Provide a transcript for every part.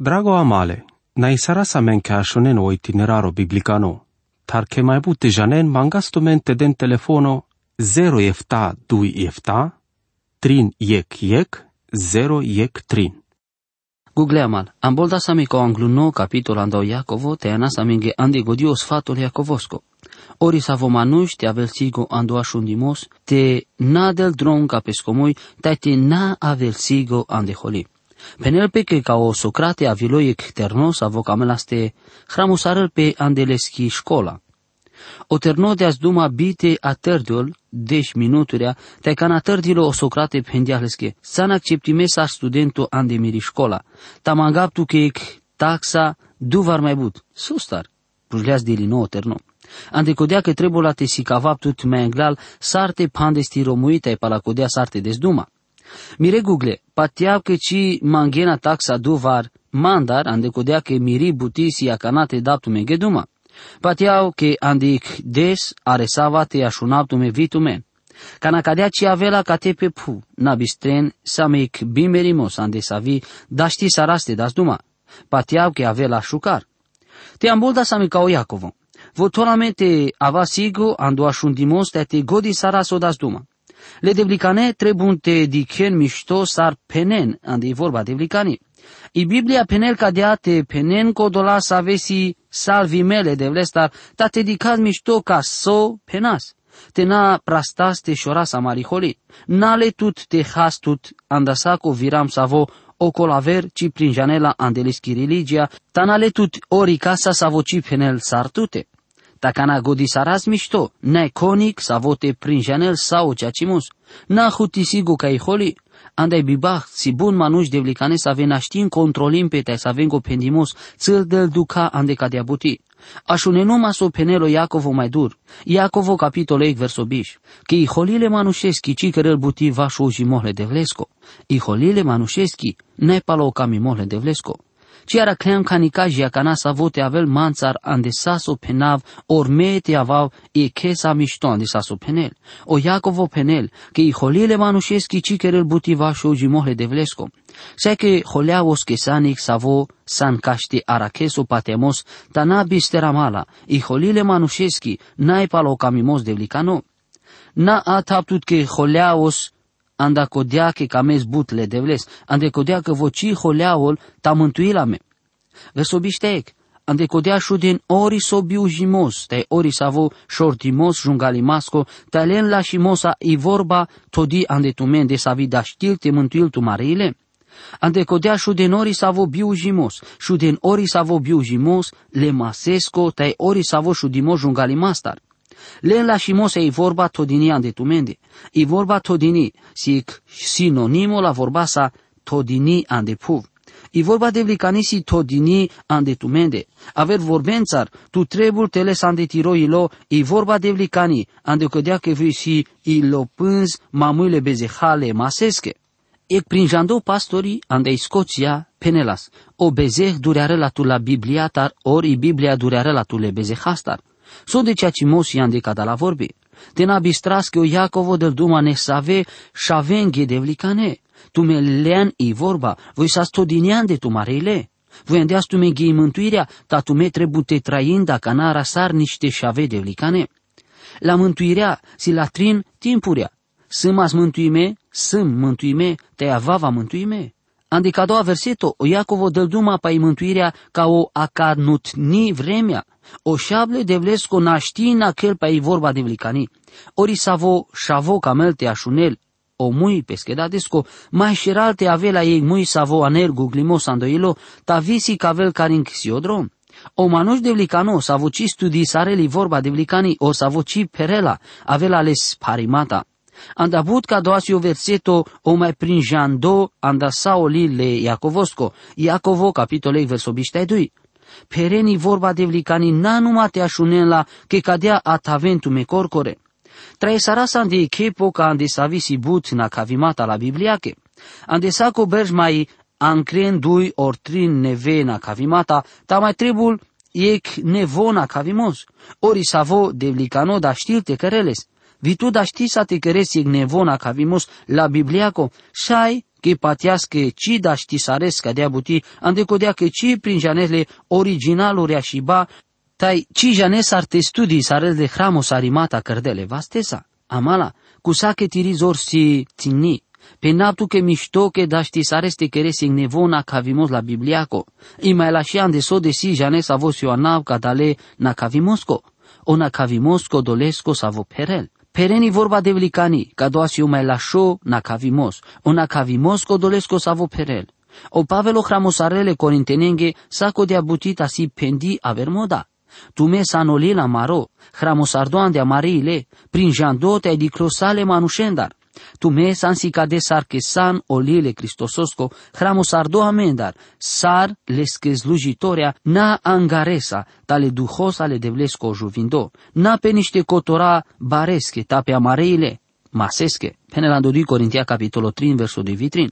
Drago amale, na isara sa men ke ashonen o itineraro biblicano, tar ke mai bute janen mangasto mente den telefono 0 efta 2 efta, trin yek yek, 0 yek trin. Google amal, ambolda sami ko anglu no capitol andau Iacovo, te ana saminge andi godio sfatul Iacovosco. Ori sa vomanuș te avel sigo ando ashundimos, te na del dron ca pescomoi, te te na avel sigo ande holi. Penel pe que ca o Socrate aviloi externos avocamelaste hramusarel pe andeleski școla. O terno de duma bite a tărdiol, deci minuturea, te cana tărdilo o Socrate pendiahleske, san acceptime sa studentul andemiri școla. Tamangaptu que taxa duvar mai but, sustar, pujleas de lino o terno. Ande codea că trebuie la te sicavap tut mai englal, sarte pandesti romuita e palacodea sarte desduma. Mire Google, patiav că ci mangena taxa duvar mandar, ande codea că miri butisi acanate daptu me geduma. Patiau că andic des are savate așunaptu me vitume. Cana cadea ci avela ca te pe pu, nabistren, samic bimerimos ande savi, daști saraste das duma. Patiau că avela șucar. Te ambolda sami ca o Iacovo. Votoramente ava sigo ando așundimos te te godi saraso das duma. Le devlicane trebunte dichen mișto sar penen, ande e vorba devlicani. I Biblia penel cadea te penen codola să avesi salvi mele de vlestar, ta te dicaz mișto ca so penas. Te na prastas te șoras amariholi. Nale tut te hastut andasaco viram savo o colaver ci prin janela andelischi religia, tanale tut ori casa savo ci penel sartute. Takana godi saras mișto, ne conic savote prin janel sau ceacimus. Na hutisigu ca holi, andai bibach, si bun manuș de vlicane să avem naștin controlim pe te să avem go pendimos, țăl del duca ande ca de buti. Așune numa so penelo Iacovo mai dur. Iacovo capitol 8 verso biș. Că i holile manușeschi ci cărăl buti vașo și mohle de vlesco. I holile manușeschi ne palo cami mohle de vlesco. Ci era cleam canicajia cana sa vote avel manțar ande saso penav ormete avav e kesa mișto ande saso penel. O Iacovo penel, că i holile manușeschi ci cărăl buti vașo și mohle de vlesco. Sai că holeavos kesanic savo san caște aracheso patemos, tana bisteramala, i holile manușeschi, n-ai palo camimos de vlicano. Na ataptut că holeavos anda codea că cames butle de vles, ande codea că voci holeaol ta mântuila me. Vesobișteec, ande codea din ori sobiu jimos, te ori savo shortimos jungalimasco, te len la shimosa i vorba todi ande tu men de savi da știl te mântuil tu mareile? Ande codea din ori savo biu jimos, din ori savo biu jimos, le masesco, te ori savo shudimos jungalimastar. Len la shimose e vorba todini ande tu mende. E vorba todini, sic sinonimo la vorba sa todini ande puv. E vorba de vlicanisi todini ande tu mende. Aver vorbențar, tu trebul teles ande tiro ilo, e vorba de vlicani, ande cădea că vii si ilo pânz mamâile bezehale masesche. Ec prin jando pastorii andei Scoția penelas, o bezeh dureare la tu la Biblia tar, ori Biblia dureare la tu le bezehastar. So de ceea ce Mosi i-a indicat la vorbi. Te n-a bistras că o Iacovo del duma ne save șavenghe de vlicane. Tu me lean i vorba, voi sa stodinean de tu mareile. Voi andeas tu me ghei mântuirea, ta tu me trebuie te traind ca n-a rasar niște șave de vlicane. La mântuirea, si la trin timpurea. Sâmas mântuime, sâm mântuime, te avava mântuime. Adică a doua verseto, o Iacovo del duma pa mântuirea ca o acarnut ni vremea. O șable de vlesco naștina chel pe vorba de vlicani. Ori savo șavo camel te așunel, o mui peschedadesco, mai șeralte avea ei mui savo anel guglimos andoilo, ta visi cavel carin xiodrom. O manuș de vlicano, savo ci studi sareli vorba de vlicani, o savo ci perela, avea les parimata. Anda avut ca doasi o verseto o mai prin jando anda sao li le Iacovosco, Iacovo capitolei verso biștai Pereni vorba de vlicani na numai te așunela că cadea ataventu me corcore. Trae sarasa de chepo ca ande savisi but na cavimata la Bibliache. Ande saco berj mai ancren dui or trin neve na cavimata, ta mai trebul ec nevona cavimos. Ori savo de vlicano da știlte căreles. Vi tu da ști să te căresi ec nevona cavimos la Bibliaco, șai che patiască ci da știsaresca de abuti, andecodea că ci prin janele originaluri ba, tai ci janes ar te studi sarel de hramos arimata cărdele vastesa. Amala, cu sache tirizor si ținni, pe naptu che mișto che da știsareste kere sing nevona cavimos la bibliaco, i mai la și de so de si janes avos ioanav cadale na cavimosco, o na cavimosco dolesco savo perel. Pereni vorba de vlicani, ca doasi mai la show na cavimos, o na cavimos dolesco savo perel. O Pavelo hramosarele corintenenge saco de abutita si pendi avermoda. Tu me sanolila maro, hramosardoan de amarile, prin jandote ai di closale manușendar. Tu me sansica de sar que san olile cristososco, hramos ardo amendar, sar lesque slujitoria, na angaresa, tale duhos ale devlesco juvindo, na pe niște cotora baresche, tape amareile, masesche, penelando 2 Corintia capitolo 3 verso 2 vitrin.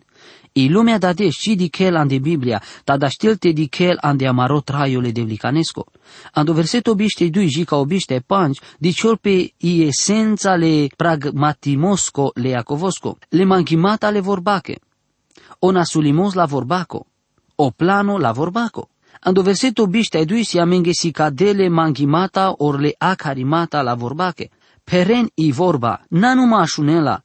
I lumea da de și di chel ande Biblia, ta da stilte di chel ande amaro traiole de vlicanesco. Ando verseto biște dui jica obiște panci, di ciol pe i esența le pragmatimosco le acovosco, le manchimata le vorbache. Ona sulimos la vorbaco, o plano la vorbaco. Ando verseto biște dui si amenge si cadele manchimata or le acarimata la vorbache. Peren i vorba, na numai așunela,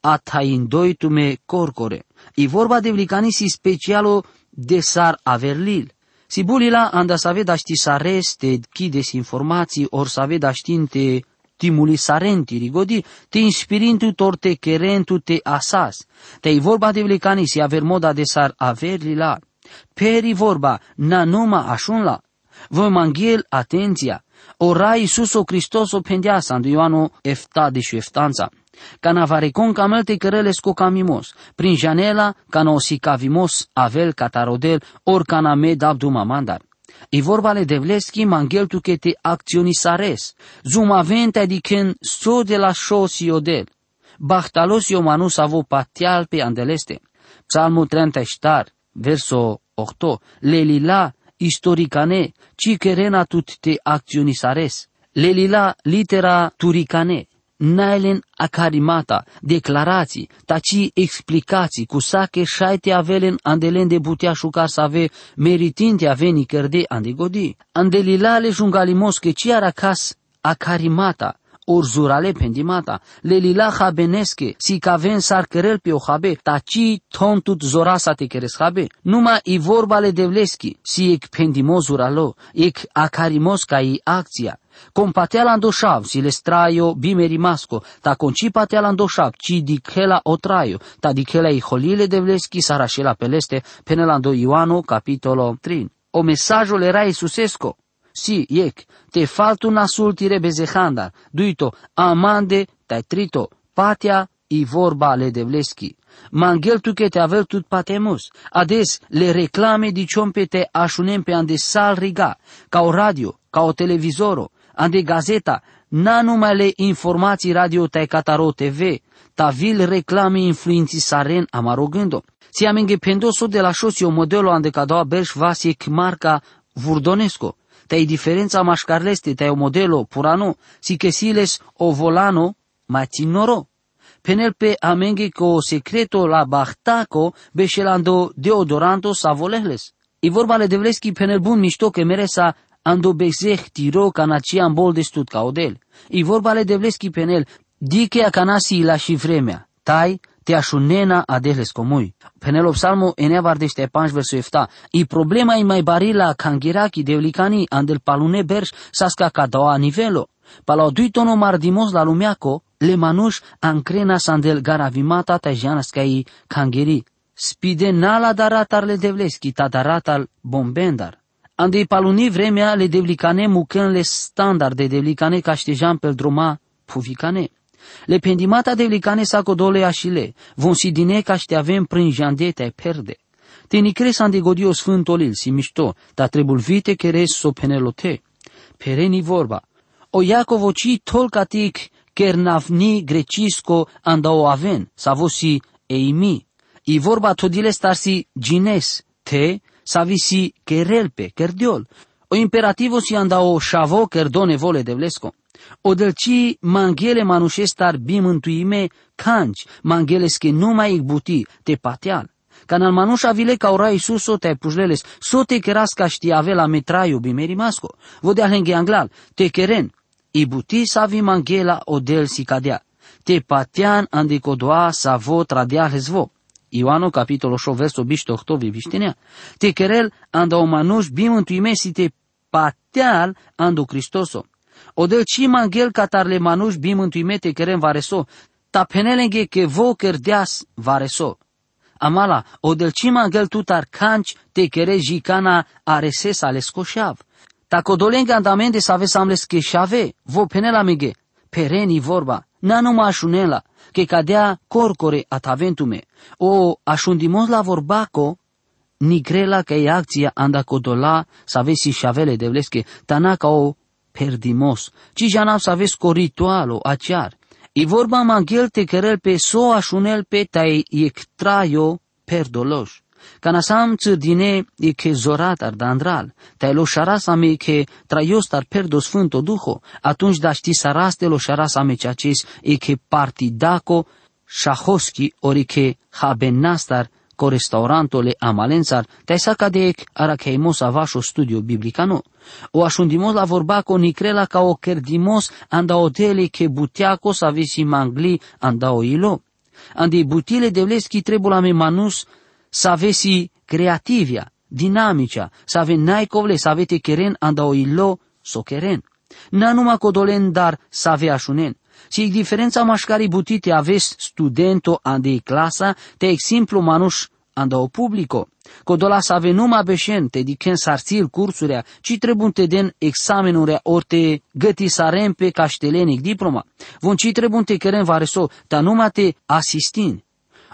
a taindoitume corcore. I vorba de vlicanisi specialo de sar averlil. Si bulila anda să avea ști sareste, chides informații, or să avea știnte timuli sarenti rigodi, te inspirintu tor te kerentu te asas. Te i vorba de vlicanisi aver moda de sar averlila. Peri vorba, na numa așunla. Voi manghel atenția. Ora Iisus o Hristos o pendeasa, în Ioanu eftade și eftanța. Ca navarecon camelte cărele scocamimos, prin janela ca cavimos avel catarodel, or ca med abduma mandar. I vorbale de vleschi tu che te acționisares, zumavente adiken so de la șosi odel. Bachtalos io manus avo patial pe andeleste. Psalmul 30 star, verso 8, lelila istoricane, ci querena tut te acționisares. Lelila litera turicane, Nailen acarimata, declarații, taci explicații, cu sache șaite avelen andelen de butea șucar să ave meritinte aveni cărde andigodi. Andelilale jungalimos că ci aracas acarimata, orzurale pendimata, le lila habeneske, si caven sar cărel pe o habe, taci tontut zorasa te keres habe, numai i vorba le devleski, si ec pendimos uralo, ec acarimos ca i acția, Compateala andoșav, si le straio bimerimasco, ta concipateala andoșav, ci dichela otraio, ta dichela i holile devleski sarașela peleste, penelando Ioano, capitolo 3. O mesajul era Iisusesco, si, iec, te faltu nasultire bezehandar, duito, amande, tai trito, patia, i vorba le devleski. Mangel tu che te avel tut patemus, ades le reclame di ciompe te așunem pe ande sal riga, ca o radio, ca o televizoro, ande gazeta, na numele informații radio tai cataro TV, ta vil reclame influenzi saren amarogândo. Si amenge pendoso de la șosio modelo ande cadoa berș vasic marca Vurdonesco, tai diferența mașcarleste, tai o modelo purano, si que siles o volano, ma tinoro. Penel pe amenge co secreto la bahtaco beșelando deodoranto savolehles. I vorba le devleski penel bun mișto că mere sa ando bezeh tiro canacia în bol de stut ca odel. I vorba le devleski penel, dike a canasi la și vremea, tai te așunena adehles comui. Penelo psalmo enea deste panj verso efta. I problema i mai bari la kangiraki devlicani andel palune berș sasca ca doua nivelo. Pala dui tono mardimos la lumeaco, le manuș ancrena sandel garavimata ta janascai kangiri. Spide nala daratar le devleski ta daratal bombendar. Andei paluni vremea le devlicane mucân standard de devlicane caștejan pel droma puficane. Le pendimata devlicane sacodole așile, von si dine ca te avem prin jandete perde. Te nicres ande godio sfântolil si mișto, ta trebul vite keres so penelote. Pereni vorba. O Iacovo ci tolcatic kernavni grecisco andao aven, savosi eimi. I vorba todile starsi gines, te, savisi kerelpe, kerdiol. O imperativo si andao shavo kerdone vole de vlesco. O delci manghele manușestar bim întuime canci, mangheles que nu mai buti, te pateal. Canal manușa vile ca ora Iisus o te pușleles, so te keras ca știa avea metraiu bimeri masco. Vodea lenghe anglal, te keren, i buti sa vi manghela o del si cadea. Te patean andicodoa sa vo tradea hezvo. Ioano capitolul 8 versul 28 viștinea. Te kerel anda o manuș bim întuime si te pateal andu Cristoso. O del ci manghel catarle manuș bim întuimete kerem vareso, ta penelenge ke vo kerdeas vareso. Amala, o del ci manghel tutar canci te kere jicana areses ale scoșav. Ta codolenga andamende să ave samles ke șave, vo penela mege, pereni vorba, na numai așunela, che cadea corcore ataventume, o așundimos la vorbaco, nigrela că e acția anda codola să avesi șavele de vlesche, tana ca o perdimos, ci janam să avesi co ritualo, aciar. I vorba manghel te querel pe so așunel pe tai ectraio perdolos. Canasam dine e che zorat ar dandral, tai lo șarasa me che traios ar perdo sfânto duho, atunci da ști saraste lo șarasa me ceaces e che partidaco șahoschi ori che habenastar co restaurantole amalensar, te saca de ec ara che imos avașo studio biblicano. O așundimos la vorba co nicrela ca o cerdimos anda odele che butiaco să avesi mangli anda o ilo. Andi butile de vleschi trebula me manus să avesi creativia, dinamicea, să ave naikovle, să avete keren anda o ilo so keren. Na numai codolen dar să ave așunen. Si diferența mașcari butite aves studento ande clasa, te exemplu manuș anda o publico. Codola să ave numai beșen, te diken sarțir cursurea, ci te den examenurea ori te găti sarem pe caștelenic diploma. Von ci te keren vareso, ta numai te asistin.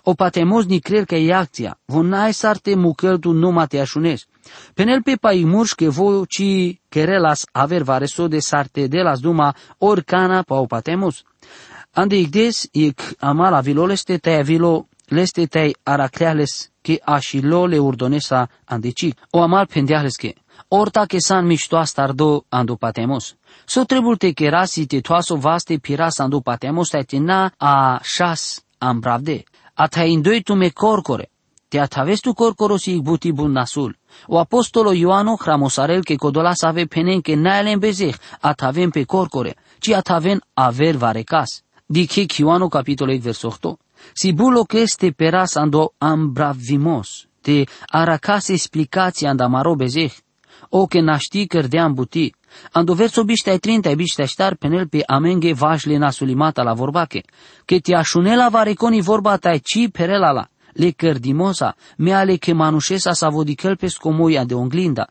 O patemos ni crer că e acția, von nai sarte mucăltu numai te așunes. Penel pe pai murș că vo ci kerelas aver vareso de sarte de las duma orcana pa o patemos. Ande igdes ik amala viloleste te avilo leste te aracleales que ashilo le urdonesa andecic. O amal pendeales que orta que san mișto stardo andu patemos. So trebul te kerasi te toaso vaste piras andu patemos te na a șas am bravde. Ata indoi tu me corcore. Te ataves tu corcorosi buti bun nasul. O apostolo Ioano hramosarel que codolas ave penen que naelen bezeh atavem pe corcore, ci ataven aver varecas. Dice Ioano capitolo 8 verso 8. Si bulo que este peras ando ambravimos, te aracas explicația andamaro bezeh, o que naști cărdeam buti, ando verso biște 30 biște ștar penel pe amenge vașle nasulimata la vorbache, que te așunela vareconi vorba tai ci perelala, le cărdimosa, me ale che manușesa sa vodicăl pe scomoia de onglinda.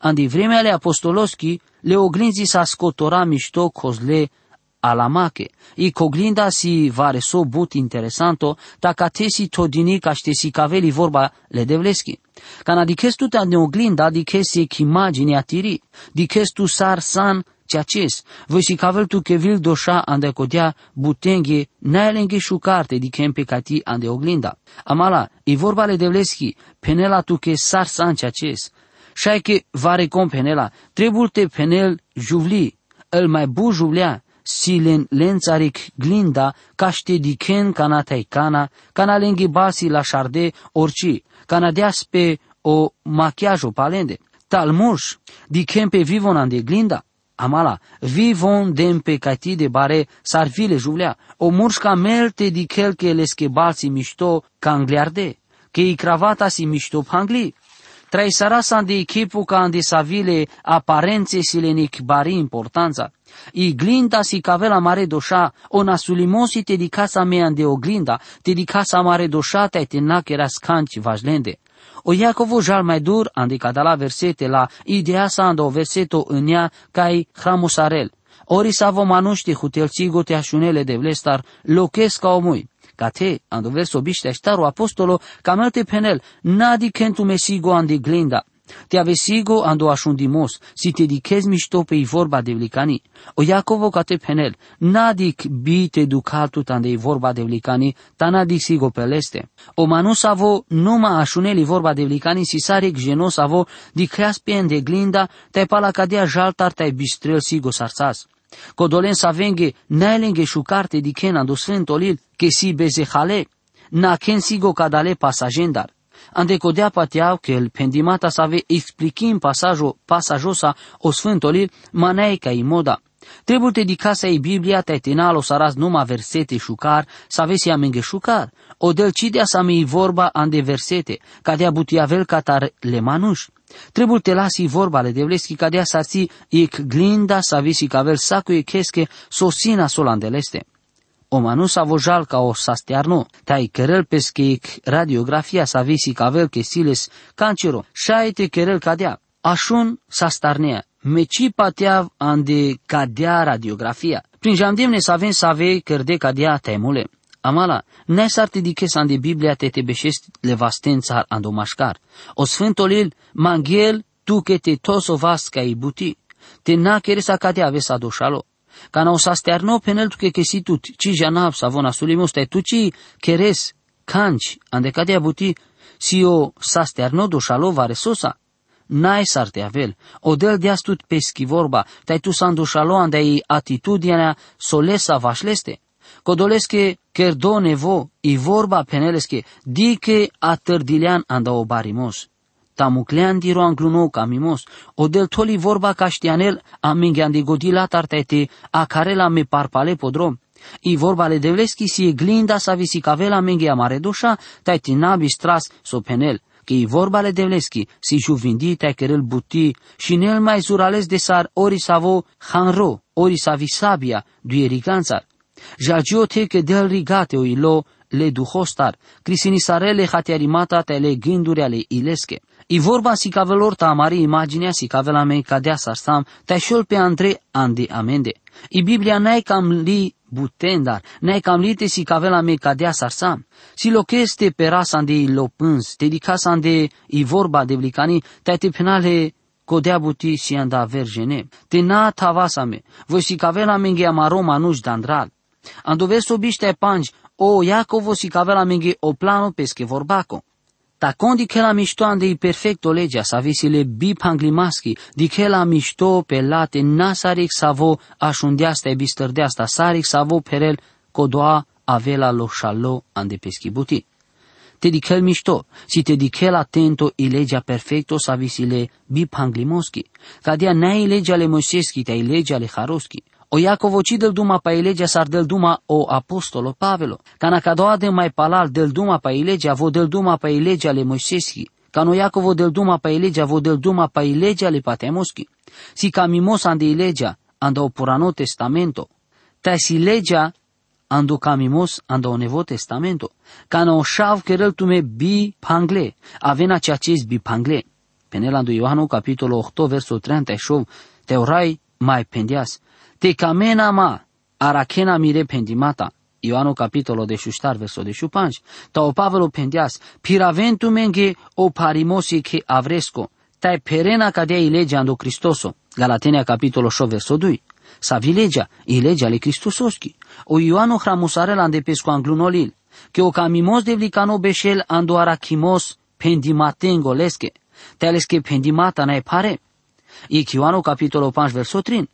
Andi vremea ale apostoloschi, le oglinzi sa scotora mișto cozle alamache. I coglinda si vare so but interesanto, ta ca te si todini ca ște si caveli vorba le devleschi. Cana diches tu te ne oglinda, diches si imagine atiri, diches tu sar san ceaces, voi si cavel tu che vil doșa ande codea butenghe, naelenghe șucarte di kempe cati ande oglinda. Amala, i vorba le devleschi, penela tu che sar san ceaces, șai che vare com penela, trebul te penel juvli, el mai bu juvlea, silen lențaric glinda, caște dichen cana taicana, cana lenghi basi la șarde orici, cana deas pe o machiajo palende. Talmuș, dichen pe vivon ande glinda, amala, vivon dem pe cati de bare sarvile juvlea, o murșca melte di chel che lesche balsi mișto cangliarde, che i cravata si mișto pangli. Trai sarasan de echipu ca ande savile aparențe silenic bari importanța. I glinda si cavela mare doșa, o nasulimosi te di casa mea de o glinda, te di casa mare doșa te te nakera scanci vajlende. O Iacovo jal mai dur andi la versete la idea sa ando verseto în ea cai hramusarel. Ori sa vo manuști hutelcigo te așunele de vlestar, loches ca omui. Ca te, ando verso biște o apostolo, camelte penel, nadi kentu mesigo andi glinda, te avesigo ando așundimos, si te diches mișto pe vorba de vlicani. O Iacovo ca te penel, nadik bi te ducaltu tande vorba de vlicani, ta nadik sigo peleste. O manus avo numa așuneli vorba de vlicani, si sarek genos avo di creas pe de glinda, te pala cadea jaltar te bistrel sigo sarțas. Codolen savenge nailenge shukarte di kena do sfentolil che si beze hale, na ken sigo cadale pasagendar. Ande codea pateau că el pendimata să ave explichim pasajo, pasajosa o sfântolil manei ca moda. Trebuie dedicasa ei Biblia te tinalo saras numa versete șucar, să avesi amenge șucar. O del cidea să mi vorba ande versete, ca de abutiavel catar le manuș. Trebuie te lasi vorba le devleski ca de sarți ec glinda să avesi cavel sacu e chesche sosina solandeleste. O manu sa vojal ca o sastiarno, tai kerel peskeik radiografia sa visi cavel que siles cancero, shaite kerel cadea. Așun sa starnea, meci pateav ande cadea radiografia. Prin jamdemne să avem să ave cărde cadea temule. Amala, ne sarti di kes ande Biblia te te beșest levastența ando mașcar. O sfântolil, manghel, tu que te toso vas ca buti. Te na kere sa cadea ave sa doșalo. Ca na o sa stearno penel tu que que si tu ci janab sa vona sulimos te tu ci keres canci ande cadea buti si o sa stearno doșalo vare sosa n-ai sarte avel. O del de astut peschi vorba, tai tu sandușalo andai atitudinea solesa vașleste. Codoleske kerdo nevo, i vorba peneleske, dike atârdilean anda o barimos. Tamuclean diro angluno camimos, o del toli vorba caștianel amingean di godila tartete, a care la me parpale podrom. I vorba le devleski si glinda sa visicavela menge amare dușa, tai tinabi stras so penel că e vorba le devleschi, si juvindita kerel buti, și nel mai zurales de sar ori savo hanro, ori savi sabia, du eriganțar. Jagio te că del rigate o ilo le duhostar, crisinisarele hatiarimata te le gânduri ale ilesche. I vorba si cavelor ta amari imaginea si cavela mei cadea sarsam, te pe Andre andi amende. I Biblia n-ai cam li butendar, ne cam lite si cavela me cadea sarsam. Si lo che este perasan de lo pâns, te dicasan de i vorba de vlicani, te te penale codea buti si anda vergene. Te na tavasame, voi si cavela menge amaroma nuș dandral. Ando verso biște pangi, o Iacovo si cavela menge o plano pesche vorbaco. Ta con di la mișto ande i perfecto legea sa visile bi panglimaschi, di la mișto pe late nasaric savo așundeasta e bistărdeasta saric savo perel codoa avela lo shalo ande peschi buti. Te di chel mișto, si te di chel atento i legea perfecto sa visile bi panglimoschi, ca dia nei legea le moiseschi te i legea le haroschi, o Iacovo ci del duma pa ilegea sar del duma o apostolo Pavelo. Cana cadoa de mai palal del duma pa ilegea vo del duma pa ilegea le Moiseschi. Cano Iacovo del duma pa ilegea vo del duma pa ilegea le patemoschi. Si camimos ande ilegea ando purano testamento. Ta si legea ando camimos ando o nevo testamento. Cana o shav kerel tume bi pangle. Avena ceaces bi pangle. Penelando Ioanu capitolo 8 verso 38 te orai mai pendias. Te camena ma, arachena mire pendimata. Ioano capitolo de șuștar, verso de șupanci. Ta o Pavelo pendias, piraventu menge o parimosi che avresco. Tai perena cadea ilegea ando Cristoso. Galatenea capitolo 8, verso 2. Sa vilegea, ilegea le Cristososchi. O Ioano hramusarela ande pesco anglunolil. Che o camimos de vlicano beșel ando arachimos pendimatengo lesche. Telesche pendimata ne pare. E Ioano capitolo 5, verso 3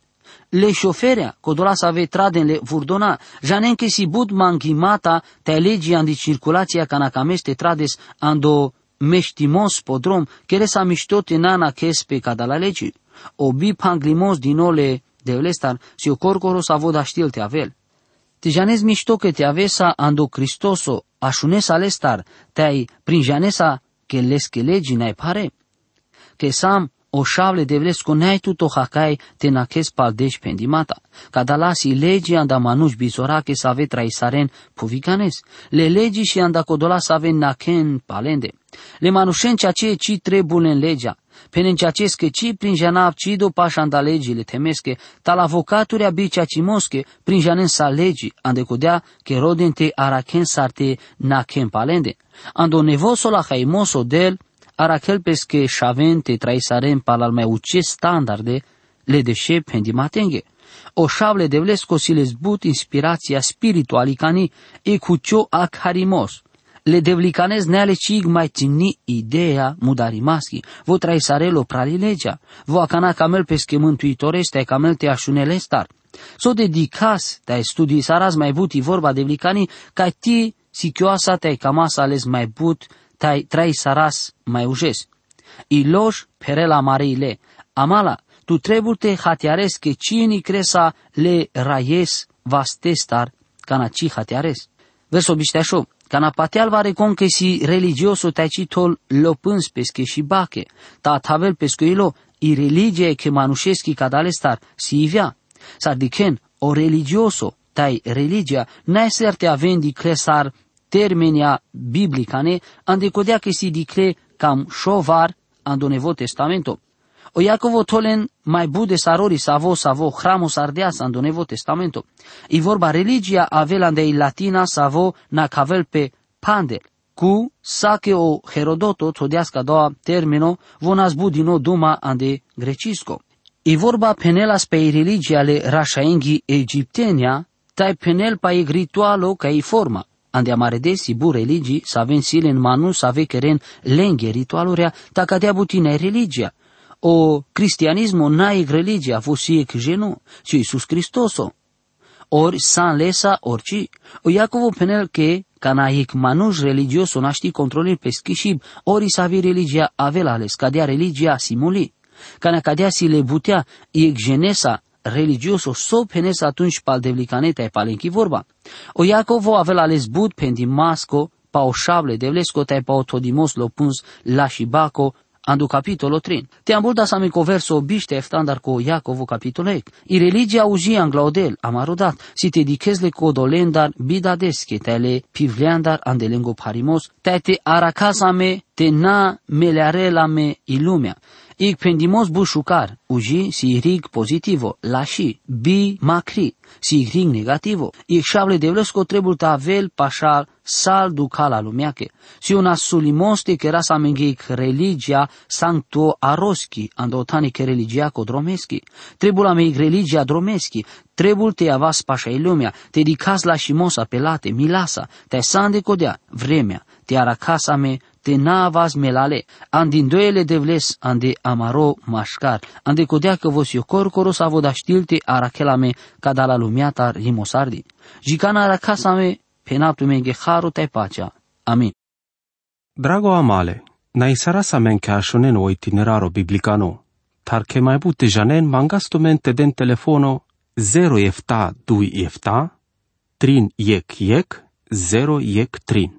le șoferea, codola să ave traden le vurdona, janen che si bud mangimata te legi andi circulația canacameste trades ando meștimos podrom, care sa miștote nana kes pe cada la legi. Obi panglimos din ole de lestar, si o corcoro sa voda știl te avel. Te janez mișto că te avesa ando Cristoso, așunes alestar, te-ai prin janesa că les că legi n-ai pare. Că sam o șavle devlesco neai tuto hacai te naches paldeș pendimata, ca dalasi legi anda manuș bizorake să ave traisaren puvicanes, le legi și anda codola să ave naken palende, le manușen ceea ce ci trebuie în legea, penen ceea ce ci prin janav ci do pașa anda legile temesche, tal avocaturi abicea ci mosche, prin janen sa legi, ande codea che rodente araken sarte naken palende, ando nevoso la haimoso del, arakel peske shavente traisaren palal mai uce standarde le deșe pendi matenge. O șavle de vlesco si les but inspirația spiritualicani e cu cio harimos. Le devlicanez neale cig mai țini ideea mudarimaschi, vo traisarelo pralilegea, vo acana camel pesche mântuitoreste camel te așunele star. So dedicas tai studii saras mai buti vorba de vlicani, ca ti si chioasa tai camasa ales mai but tai trai saras mai ujes. Iloș perela mareile, amala, tu trebuie hatiares que cini cresa le raies vastestar canaci hatiares. Verso bisteașo, cana pateal va recon que si religioso tol lopâns pesche și bache, ta tavel pescuilo, i religie che manușeschi cadalestar si ivia. Sardichen, o religioso, tai religia, n-ai serte avendi cresar termenia biblicane, ande codea che si dicle cam șovar ando Nevo Testamento. O Iacovo tolen mai bude sarori savo savo hramo sardeas ando Nevo Testamento. I vorba religia avela de latina savo na cavel pe pandel. Cu sake o Herodoto todeasca doua termino vonas budino duma ande grecisco. I vorba penelas pe religia le rashaengi egiptenia, tai penel pa e ritualo ca i forma ande amaredesi bu religi, sa ven silen manu sa ve keren lenghe ritualurea, ta cadea butine religia. O cristianismo naig religia fosiec genu, ci Iisus Cristoso. Ori san lesa orici. O Iacovo penel che canaic manus religioso naști controlil peschișib, ori sa vi religia avelales, cadea religia simuli. Cana cadea si le butea, iec genesa, religioso so penes atunci pal devlicanete ai palenchi vorba. O Iacovo avea ales bud pendi masco pa o șable devlesco tai pa o todimos lo puns la shibaco andu capitolo 3. Te ambulda sa mico verso biște eftandar co Iacovo capitolo ec. I religia uji anglaudel amarodat, si te dichezle co dolendar bidadesche tele pivleandar andelengo parimos, te te aracasame te na melearelame ilumea. Ik pendimos bușucar, uji si irig pozitivo, lași, bi macri, si irig negativo. Ik șable devlesco trebuie ta avel pașal sal ducala lumeache. Si una sulimoste che rasa mengheic religia sancto aroschi, andotani che religia dromeschi. Trebuie la meic religia dromeschi, trebuie te avas pașa lumea, te dicas la șimosa pelate, milasa, te sande codea, vremea, te aracasa me, te navas melale, andin doele devles ande amaro mașcar, ande codea că vos eu corcoro sa voda știlte arakelame cada la lumiata rimosardi. Jicana arakasame penaptu ge haru tai pacea. Amin. Drago amale, na isarasa men che ashonen o itineraro biblicano, tar che mai bute janen mangastumente den telefono 0 efta 2 efta, trin yek yek, 0 yek trin.